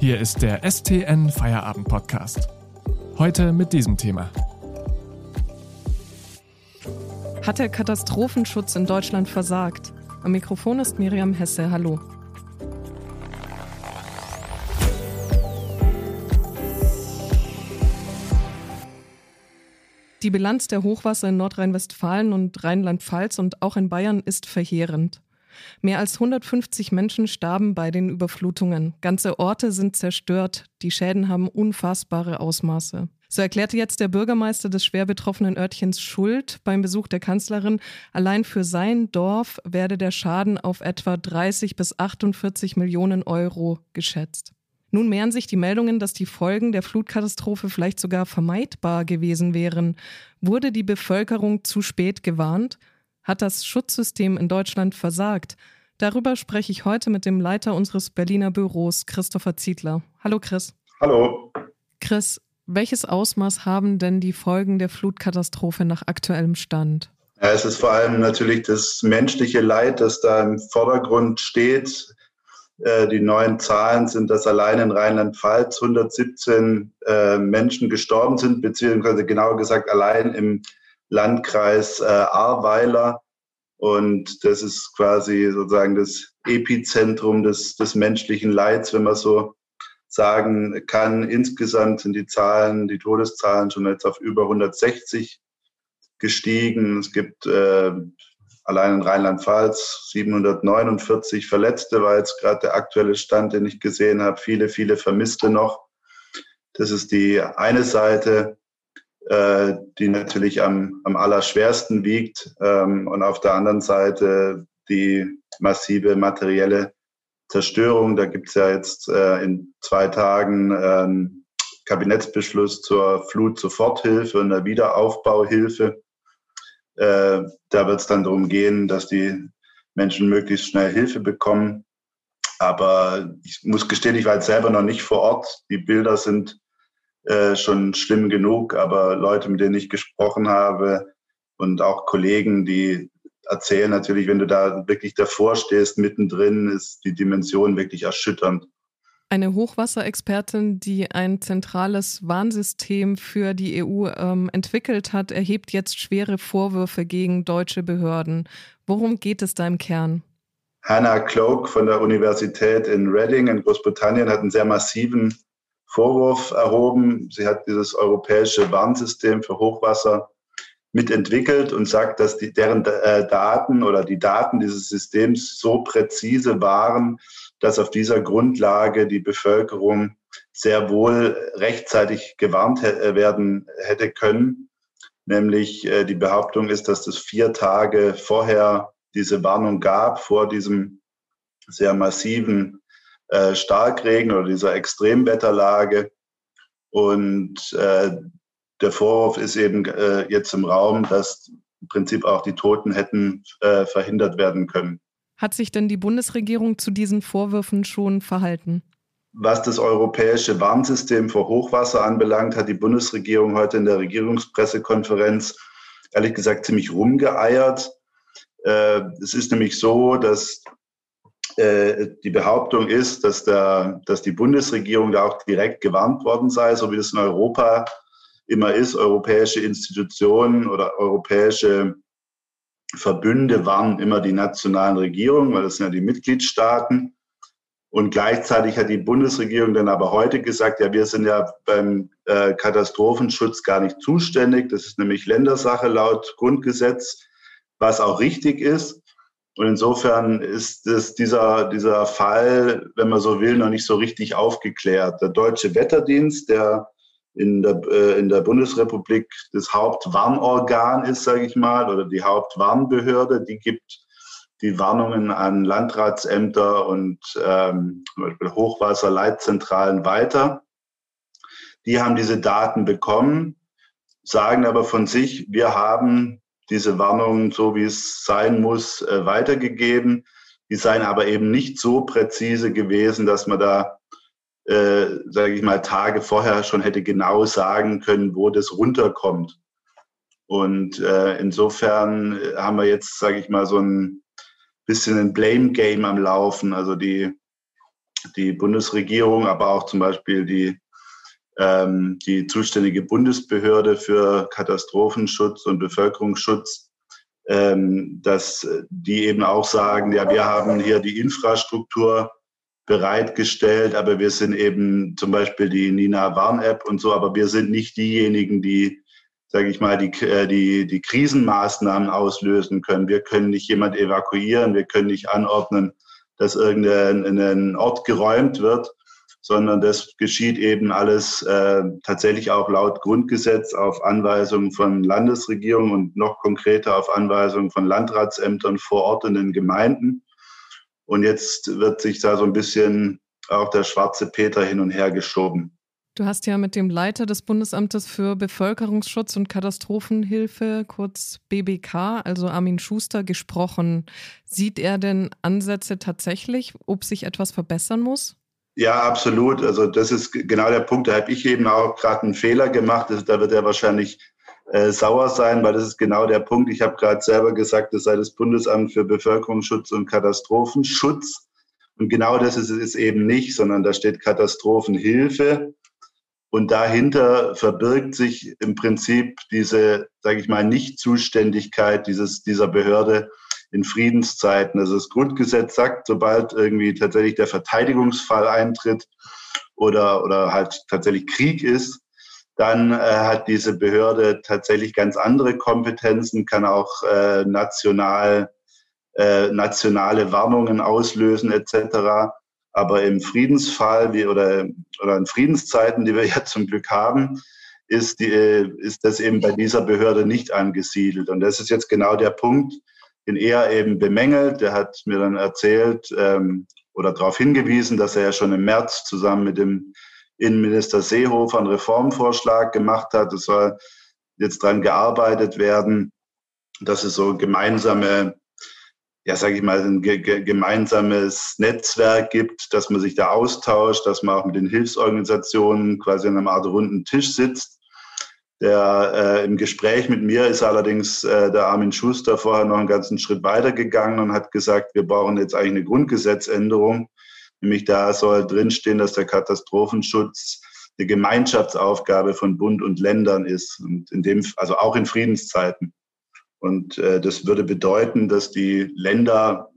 Hier ist der STN Feierabend Podcast. Heute mit diesem Thema. Hat der Katastrophenschutz in Deutschland versagt? Am Mikrofon ist Miriam Hesse. Hallo. Die Bilanz der Hochwasser in Nordrhein-Westfalen und Rheinland-Pfalz und auch in Bayern ist verheerend. Mehr als 150 Menschen starben bei den Überflutungen. Ganze Orte sind zerstört. Die Schäden haben unfassbare Ausmaße. So erklärte jetzt der Bürgermeister des schwer betroffenen Örtchens Schuld beim Besuch der Kanzlerin, allein für sein Dorf werde der Schaden auf etwa 30 bis 48 Millionen Euro geschätzt. Nun mehren sich die Meldungen, dass die Folgen der Flutkatastrophe vielleicht sogar vermeidbar gewesen wären. Wurde die Bevölkerung zu spät gewarnt? Hat das Schutzsystem in Deutschland versagt? Darüber spreche ich heute mit dem Leiter unseres Berliner Büros, Christopher Ziedler. Hallo Chris. Hallo. Chris, welches Ausmaß haben denn die Folgen der Flutkatastrophe nach aktuellem Stand? Ja, es ist vor allem natürlich das menschliche Leid, das da im Vordergrund steht. Äh, die neuen Zahlen sind, dass allein in Rheinland-Pfalz 117 äh, Menschen gestorben sind, beziehungsweise genauer gesagt allein im Landkreis äh, Ahrweiler. Und das ist quasi sozusagen das Epizentrum des, des menschlichen Leids, wenn man so sagen kann. Insgesamt sind die Zahlen, die Todeszahlen schon jetzt auf über 160 gestiegen. Es gibt äh, allein in Rheinland-Pfalz 749 Verletzte, war jetzt gerade der aktuelle Stand, den ich gesehen habe. Viele, viele Vermisste noch. Das ist die eine Seite. Äh, die natürlich am, am allerschwersten wiegt. Ähm, und auf der anderen Seite die massive materielle Zerstörung. Da gibt es ja jetzt äh, in zwei Tagen ähm, Kabinettsbeschluss zur Flut-Soforthilfe und der Wiederaufbauhilfe. Äh, da wird es dann darum gehen, dass die Menschen möglichst schnell Hilfe bekommen. Aber ich muss gestehen, ich war jetzt selber noch nicht vor Ort. Die Bilder sind äh, schon schlimm genug, aber Leute, mit denen ich gesprochen habe und auch Kollegen, die erzählen natürlich, wenn du da wirklich davor stehst, mittendrin, ist die Dimension wirklich erschütternd. Eine Hochwasserexpertin, die ein zentrales Warnsystem für die EU ähm, entwickelt hat, erhebt jetzt schwere Vorwürfe gegen deutsche Behörden. Worum geht es da im Kern? Hannah Cloak von der Universität in Reading in Großbritannien hat einen sehr massiven Vorwurf erhoben. Sie hat dieses europäische Warnsystem für Hochwasser mitentwickelt und sagt, dass die, deren äh, Daten oder die Daten dieses Systems so präzise waren, dass auf dieser Grundlage die Bevölkerung sehr wohl rechtzeitig gewarnt äh, werden hätte können. Nämlich äh, die Behauptung ist, dass es vier Tage vorher diese Warnung gab, vor diesem sehr massiven äh, Starkregen oder dieser Extremwetterlage. Und äh, der Vorwurf ist eben äh, jetzt im Raum, dass im Prinzip auch die Toten hätten äh, verhindert werden können. Hat sich denn die Bundesregierung zu diesen Vorwürfen schon verhalten? Was das europäische Warnsystem vor Hochwasser anbelangt, hat die Bundesregierung heute in der Regierungspressekonferenz ehrlich gesagt ziemlich rumgeeiert. Äh, es ist nämlich so, dass äh, die Behauptung ist, dass, der, dass die Bundesregierung da auch direkt gewarnt worden sei, so wie das in Europa immer ist. Europäische Institutionen oder europäische Verbünde warnen immer die nationalen Regierungen, weil das sind ja die Mitgliedstaaten. Und gleichzeitig hat die Bundesregierung dann aber heute gesagt, ja, wir sind ja beim äh, Katastrophenschutz gar nicht zuständig. Das ist nämlich Ländersache laut Grundgesetz, was auch richtig ist. Und insofern ist es dieser, dieser Fall, wenn man so will, noch nicht so richtig aufgeklärt. Der Deutsche Wetterdienst, der in der, äh, in der Bundesrepublik das Hauptwarnorgan ist, sage ich mal, oder die Hauptwarnbehörde, die gibt die Warnungen an Landratsämter und ähm, Hochwasserleitzentralen weiter. Die haben diese Daten bekommen, sagen aber von sich, wir haben diese Warnungen, so wie es sein muss, äh, weitergegeben. Die seien aber eben nicht so präzise gewesen, dass man da, äh, sage ich mal, Tage vorher schon hätte genau sagen können, wo das runterkommt. Und äh, insofern haben wir jetzt, sage ich mal, so ein bisschen ein Blame Game am Laufen. Also die die Bundesregierung, aber auch zum Beispiel die, ähm, die zuständige Bundesbehörde für Katastrophenschutz und Bevölkerungsschutz, ähm, dass die eben auch sagen, ja, wir haben hier die Infrastruktur bereitgestellt, aber wir sind eben zum Beispiel die Nina Warn-App und so, aber wir sind nicht diejenigen, die, sage ich mal, die, äh, die, die Krisenmaßnahmen auslösen können. Wir können nicht jemand evakuieren, wir können nicht anordnen, dass irgendein Ort geräumt wird, sondern das geschieht eben alles äh, tatsächlich auch laut Grundgesetz auf Anweisung von Landesregierung und noch konkreter auf Anweisung von Landratsämtern vor Ort in den Gemeinden. Und jetzt wird sich da so ein bisschen auch der schwarze Peter hin und her geschoben. Du hast ja mit dem Leiter des Bundesamtes für Bevölkerungsschutz und Katastrophenhilfe, kurz BBK, also Armin Schuster, gesprochen. Sieht er denn Ansätze tatsächlich, ob sich etwas verbessern muss? Ja, absolut. Also das ist genau der Punkt. Da habe ich eben auch gerade einen Fehler gemacht. Da wird er wahrscheinlich äh, sauer sein, weil das ist genau der Punkt. Ich habe gerade selber gesagt, das sei das Bundesamt für Bevölkerungsschutz und Katastrophenschutz. Und genau das ist es eben nicht, sondern da steht Katastrophenhilfe. Und dahinter verbirgt sich im Prinzip diese, sage ich mal, Nichtzuständigkeit dieses, dieser Behörde in Friedenszeiten. Also das Grundgesetz sagt, sobald irgendwie tatsächlich der Verteidigungsfall eintritt oder, oder halt tatsächlich Krieg ist, dann äh, hat diese Behörde tatsächlich ganz andere Kompetenzen, kann auch äh, national, äh, nationale Warnungen auslösen etc. Aber im Friedensfall wie, oder, oder in Friedenszeiten, die wir ja zum Glück haben, ist, die, ist das eben bei dieser Behörde nicht angesiedelt. Und das ist jetzt genau der Punkt, den er eben bemängelt. Der hat mir dann erzählt ähm, oder darauf hingewiesen, dass er ja schon im März zusammen mit dem Innenminister Seehofer einen Reformvorschlag gemacht hat. Es soll jetzt daran gearbeitet werden, dass es so gemeinsame, ja, sage ich mal, ein ge gemeinsames Netzwerk gibt, dass man sich da austauscht, dass man auch mit den Hilfsorganisationen quasi an einem Art runden Tisch sitzt. Der äh, im Gespräch mit mir ist allerdings äh, der Armin Schuster vorher noch einen ganzen Schritt weiter gegangen und hat gesagt, wir brauchen jetzt eigentlich eine Grundgesetzänderung, Nämlich da soll drinstehen, dass der Katastrophenschutz eine Gemeinschaftsaufgabe von Bund und Ländern ist. Und in dem, also auch in Friedenszeiten. Und äh, das würde bedeuten, dass die Länder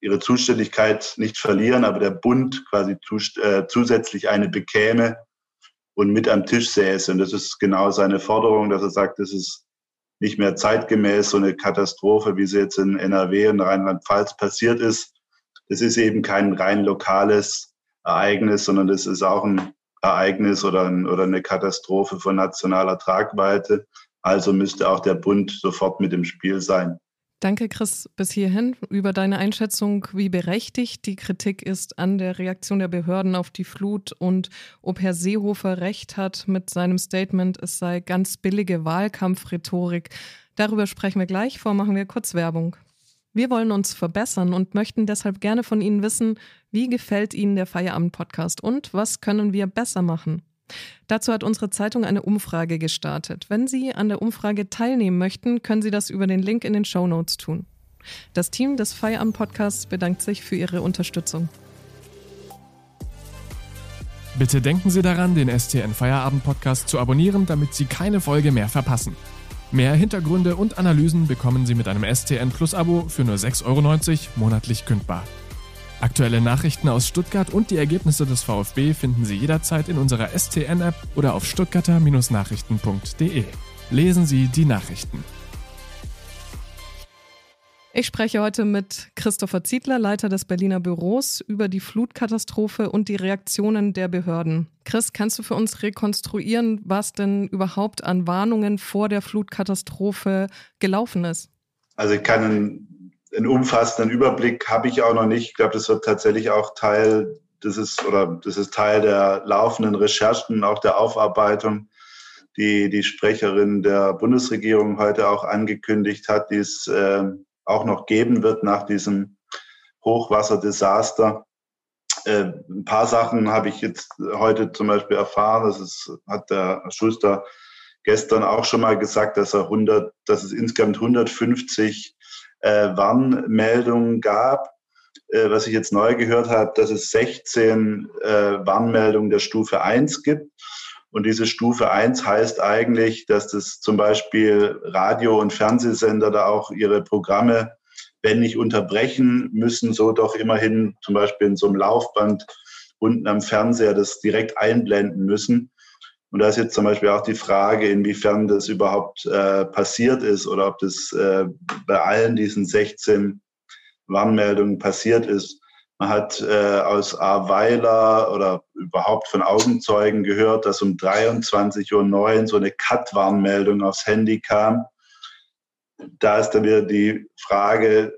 ihre Zuständigkeit nicht verlieren, aber der Bund quasi äh, zusätzlich eine bekäme und mit am Tisch säße. Und das ist genau seine Forderung, dass er sagt, das ist nicht mehr zeitgemäß so eine Katastrophe, wie sie jetzt in NRW und Rheinland-Pfalz passiert ist, das ist eben kein rein lokales Ereignis, sondern das ist auch ein Ereignis oder, ein, oder eine Katastrophe von nationaler Tragweite. Also müsste auch der Bund sofort mit im Spiel sein. Danke, Chris, bis hierhin über deine Einschätzung, wie berechtigt die Kritik ist an der Reaktion der Behörden auf die Flut und ob Herr Seehofer recht hat mit seinem Statement, es sei ganz billige Wahlkampfrhetorik. Darüber sprechen wir gleich. Vor machen wir kurz Werbung. Wir wollen uns verbessern und möchten deshalb gerne von Ihnen wissen, wie gefällt Ihnen der Feierabend-Podcast und was können wir besser machen? Dazu hat unsere Zeitung eine Umfrage gestartet. Wenn Sie an der Umfrage teilnehmen möchten, können Sie das über den Link in den Show Notes tun. Das Team des Feierabend-Podcasts bedankt sich für Ihre Unterstützung. Bitte denken Sie daran, den STN Feierabend Podcast zu abonnieren, damit Sie keine Folge mehr verpassen. Mehr Hintergründe und Analysen bekommen Sie mit einem STN Plus Abo für nur 6,90 Euro monatlich kündbar. Aktuelle Nachrichten aus Stuttgart und die Ergebnisse des VfB finden Sie jederzeit in unserer STN-App oder auf stuttgarter-nachrichten.de. Lesen Sie die Nachrichten. Ich spreche heute mit Christopher Ziedler, Leiter des Berliner Büros, über die Flutkatastrophe und die Reaktionen der Behörden. Chris, kannst du für uns rekonstruieren, was denn überhaupt an Warnungen vor der Flutkatastrophe gelaufen ist? Also ich kann einen, umfassenden Überblick habe ich auch noch nicht. Ich glaube, das wird tatsächlich auch Teil das ist oder das ist Teil der laufenden Recherchen, auch der Aufarbeitung, die die Sprecherin der Bundesregierung heute auch angekündigt hat, die ist äh, auch noch geben wird nach diesem Hochwasserdesaster. Äh, ein paar Sachen habe ich jetzt heute zum Beispiel erfahren. Das ist, hat der Schuster gestern auch schon mal gesagt, dass, er 100, dass es insgesamt 150 äh, Warnmeldungen gab. äh, was ich jetzt neu gehört habe, dass es 16 äh, Warnmeldungen der Stufe 1 gibt. Und diese Stufe 1 heißt eigentlich, dass das zum Beispiel Radio- und Fernsehsender da auch ihre Programme, wenn nicht unterbrechen müssen, so doch immerhin zum Beispiel in so einem Laufband unten am Fernseher das direkt einblenden müssen. Und da ist jetzt zum Beispiel auch die Frage, inwiefern das überhaupt äh, passiert ist oder ob das äh, bei allen diesen 16 Warnmeldungen passiert ist. Man hat äh, aus Ahrweiler oder überhaupt von Augenzeugen gehört, dass um 23.09 Uhr so eine Cut-Warnmeldung aufs Handy kam. Da ist dann wieder die Frage,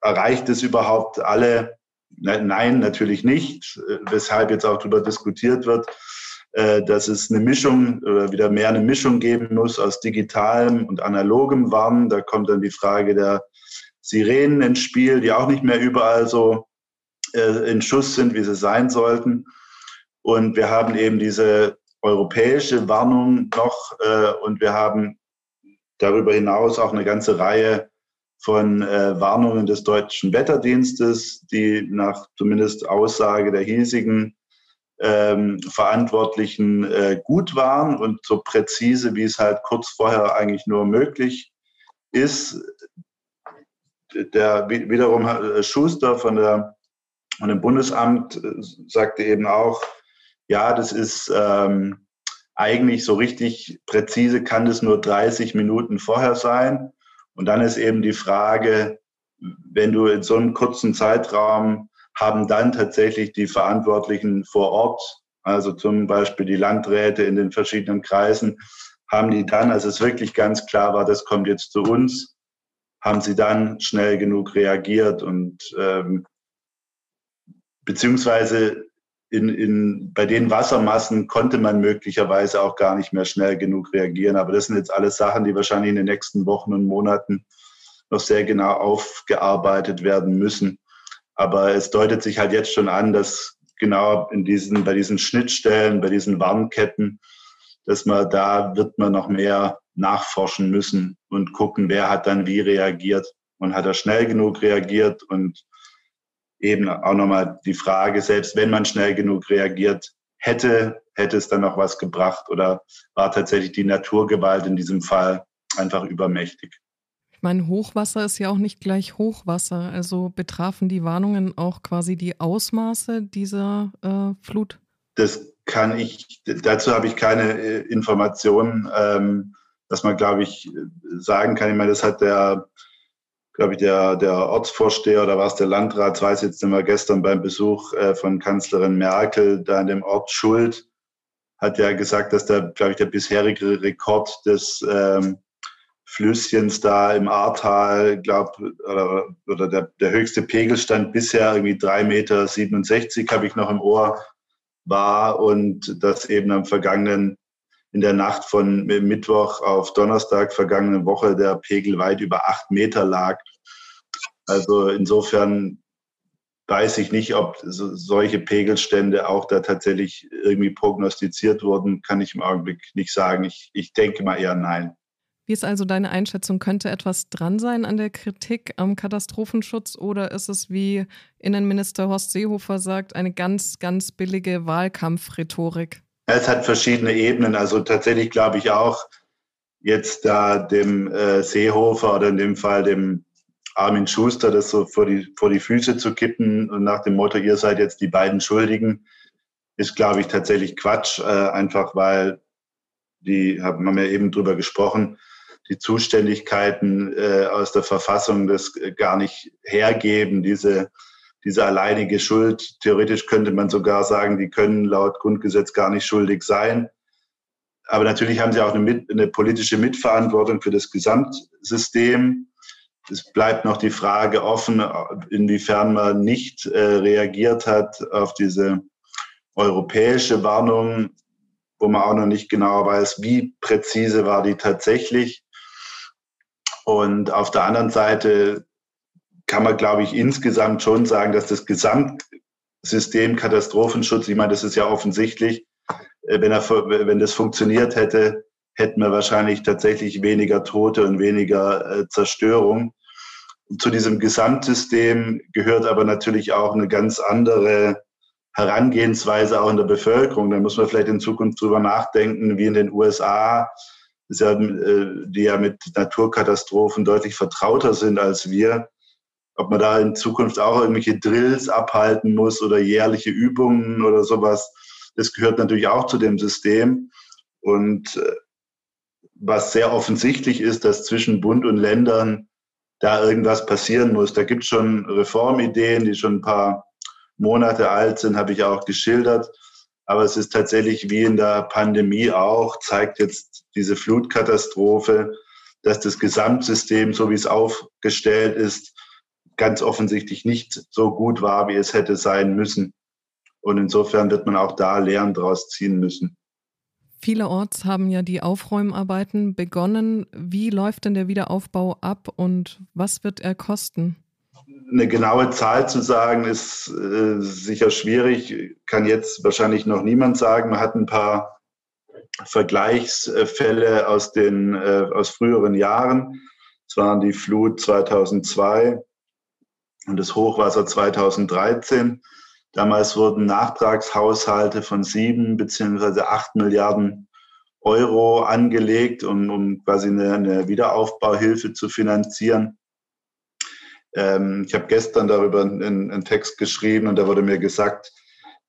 erreicht es überhaupt alle? Nein, natürlich nicht, weshalb jetzt auch darüber diskutiert wird, äh, dass es eine Mischung oder wieder mehr eine Mischung geben muss aus digitalem und analogem Warnen. Da kommt dann die Frage der Sirenen ins Spiel, die auch nicht mehr überall so äh, in Schuss sind, wie sie sein sollten. Und wir haben eben diese europäische Warnung noch äh, und wir haben darüber hinaus auch eine ganze Reihe von äh, Warnungen des deutschen Wetterdienstes, die nach zumindest Aussage der hiesigen ähm, Verantwortlichen äh, gut waren und so präzise, wie es halt kurz vorher eigentlich nur möglich ist. Der wiederum äh, Schuster von der und im Bundesamt äh, sagte eben auch, ja, das ist ähm, eigentlich so richtig präzise, kann das nur 30 Minuten vorher sein. Und dann ist eben die Frage, wenn du in so einem kurzen Zeitraum haben dann tatsächlich die Verantwortlichen vor Ort, also zum Beispiel die Landräte in den verschiedenen Kreisen, haben die dann, als es wirklich ganz klar war, das kommt jetzt zu uns, haben sie dann schnell genug reagiert und ähm, beziehungsweise in, in, bei den Wassermassen konnte man möglicherweise auch gar nicht mehr schnell genug reagieren. Aber das sind jetzt alles Sachen, die wahrscheinlich in den nächsten Wochen und Monaten noch sehr genau aufgearbeitet werden müssen. Aber es deutet sich halt jetzt schon an, dass genau in diesen, bei diesen Schnittstellen, bei diesen Warnketten, dass man da wird man noch mehr nachforschen müssen und gucken, wer hat dann wie reagiert und hat er schnell genug reagiert und eben auch nochmal die Frage, selbst wenn man schnell genug reagiert hätte, hätte es dann noch was gebracht oder war tatsächlich die Naturgewalt in diesem Fall einfach übermächtig? Ich meine, Hochwasser ist ja auch nicht gleich Hochwasser. Also betrafen die Warnungen auch quasi die Ausmaße dieser äh, Flut? Das kann ich, dazu habe ich keine äh, Informationen, ähm, dass man, glaube ich, sagen kann. Ich meine, das hat der glaube ich, der, der Ortsvorsteher oder war es der Landrat, weiß jetzt nicht mehr, gestern beim Besuch äh, von Kanzlerin Merkel da in dem Ort Schuld, hat ja gesagt, dass der, glaube ich, der bisherige Rekord des ähm, Flüsschens da im Ahrtal, glaube oder, oder der, der höchste Pegelstand bisher irgendwie 3,67 Meter, habe ich noch im Ohr, war und das eben am vergangenen in der Nacht von Mittwoch auf Donnerstag vergangene Woche der Pegel weit über acht Meter lag. Also insofern weiß ich nicht, ob so, solche Pegelstände auch da tatsächlich irgendwie prognostiziert wurden, kann ich im Augenblick nicht sagen. Ich, ich denke mal eher nein. Wie ist also deine Einschätzung? Könnte etwas dran sein an der Kritik am Katastrophenschutz oder ist es, wie Innenminister Horst Seehofer sagt, eine ganz, ganz billige Wahlkampfrhetorik? Es hat verschiedene Ebenen. Also tatsächlich glaube ich auch, jetzt da dem äh, Seehofer oder in dem Fall dem Armin Schuster das so vor die, vor die Füße zu kippen und nach dem Motto, ihr seid jetzt die beiden Schuldigen, ist, glaube ich, tatsächlich Quatsch. Äh, einfach weil die, haben wir ja eben drüber gesprochen, die Zuständigkeiten äh, aus der Verfassung das gar nicht hergeben, diese diese alleinige Schuld. Theoretisch könnte man sogar sagen, die können laut Grundgesetz gar nicht schuldig sein. Aber natürlich haben sie auch eine, mit, eine politische Mitverantwortung für das Gesamtsystem. Es bleibt noch die Frage offen, inwiefern man nicht äh, reagiert hat auf diese europäische Warnung, wo man auch noch nicht genau weiß, wie präzise war die tatsächlich. Und auf der anderen Seite kann man, glaube ich, insgesamt schon sagen, dass das Gesamtsystem Katastrophenschutz, ich meine, das ist ja offensichtlich, äh, wenn, er, wenn das funktioniert hätte, hätten wir wahrscheinlich tatsächlich weniger Tote und weniger äh, Zerstörung. Zu diesem Gesamtsystem gehört aber natürlich auch eine ganz andere Herangehensweise auch in der Bevölkerung. Da muss man vielleicht in Zukunft drüber nachdenken, wie in den USA, die ja mit Naturkatastrophen deutlich vertrauter sind als wir, ob man da in Zukunft auch irgendwelche Drills abhalten muss oder jährliche Übungen oder sowas. Das gehört natürlich auch zu dem System. Und äh, was sehr offensichtlich ist, dass zwischen Bund und Ländern da irgendwas passieren muss. Da gibt es schon Reformideen, die schon ein paar Monate alt sind, habe ich auch geschildert. Aber es ist tatsächlich wie in der Pandemie auch, zeigt jetzt diese Flutkatastrophe, dass das Gesamtsystem, so wie es aufgestellt ist, ganz offensichtlich nicht so gut war, wie es hätte sein müssen. Und insofern wird man auch da Lehren daraus ziehen müssen. Vielerorts haben ja die Aufräumarbeiten begonnen. Wie läuft denn der Wiederaufbau ab und was wird er kosten? Eine genaue Zahl zu sagen, ist äh, sicher schwierig, kann jetzt wahrscheinlich noch niemand sagen. Man hat ein paar Vergleichsfälle aus den äh, aus früheren Jahren. Es waren die Flut 2002 und das Hochwasser 2013. Damals wurden Nachtragshaushalte von sieben beziehungsweise acht Milliarden Euro angelegt, um, um quasi eine, eine Wiederaufbauhilfe zu finanzieren. Ähm, ich habe gestern darüber einen, einen, Text geschrieben und da wurde mir gesagt,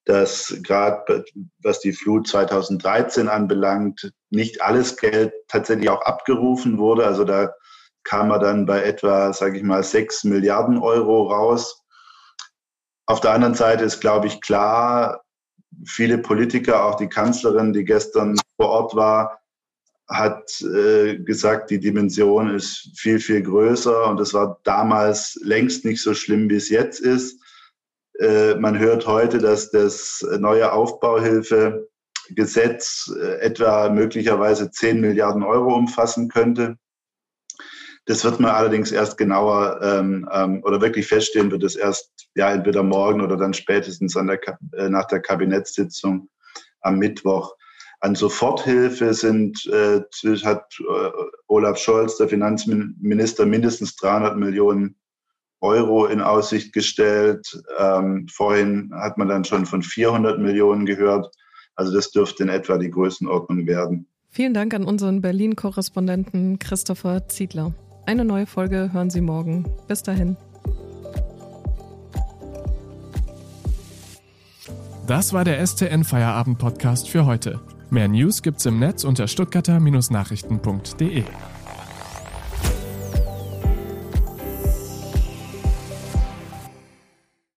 dass gerade was die Flut 2013 anbelangt, nicht alles Geld tatsächlich auch abgerufen wurde. Also da kam man dann bei etwa, sage ich mal, sechs Milliarden Euro raus. Auf der anderen Seite ist, glaube ich, klar, viele Politiker, auch die Kanzlerin, die gestern vor Ort war, hat äh, gesagt, die Dimension ist viel, viel größer und es war damals längst nicht so schlimm, wie es jetzt ist. Äh, man hört heute, dass das neue Aufbauhilfegesetz äh, etwa möglicherweise 10 Milliarden Euro umfassen könnte. Das wird man allerdings erst genauer ähm, ähm, oder wirklich feststellen, wird es erst ja entweder morgen oder dann spätestens der, äh, nach der Kabinettssitzung am Mittwoch. An Soforthilfe sind, äh, hat äh, Olaf Scholz, der Finanzminister, mindestens 300 Millionen Euro in Aussicht gestellt. Ähm, vorhin hat man dann schon von 400 Millionen gehört. Also das dürfte in etwa die Größenordnung werden. Vielen Dank an unseren Berlin-Korrespondenten Christopher Ziedler. Eine neue Folge hören Sie morgen. Bis dahin. Das war der STN Feierabend Podcast für heute. Mehr News gibt's im Netz unter stuttgarter-nachrichten.de.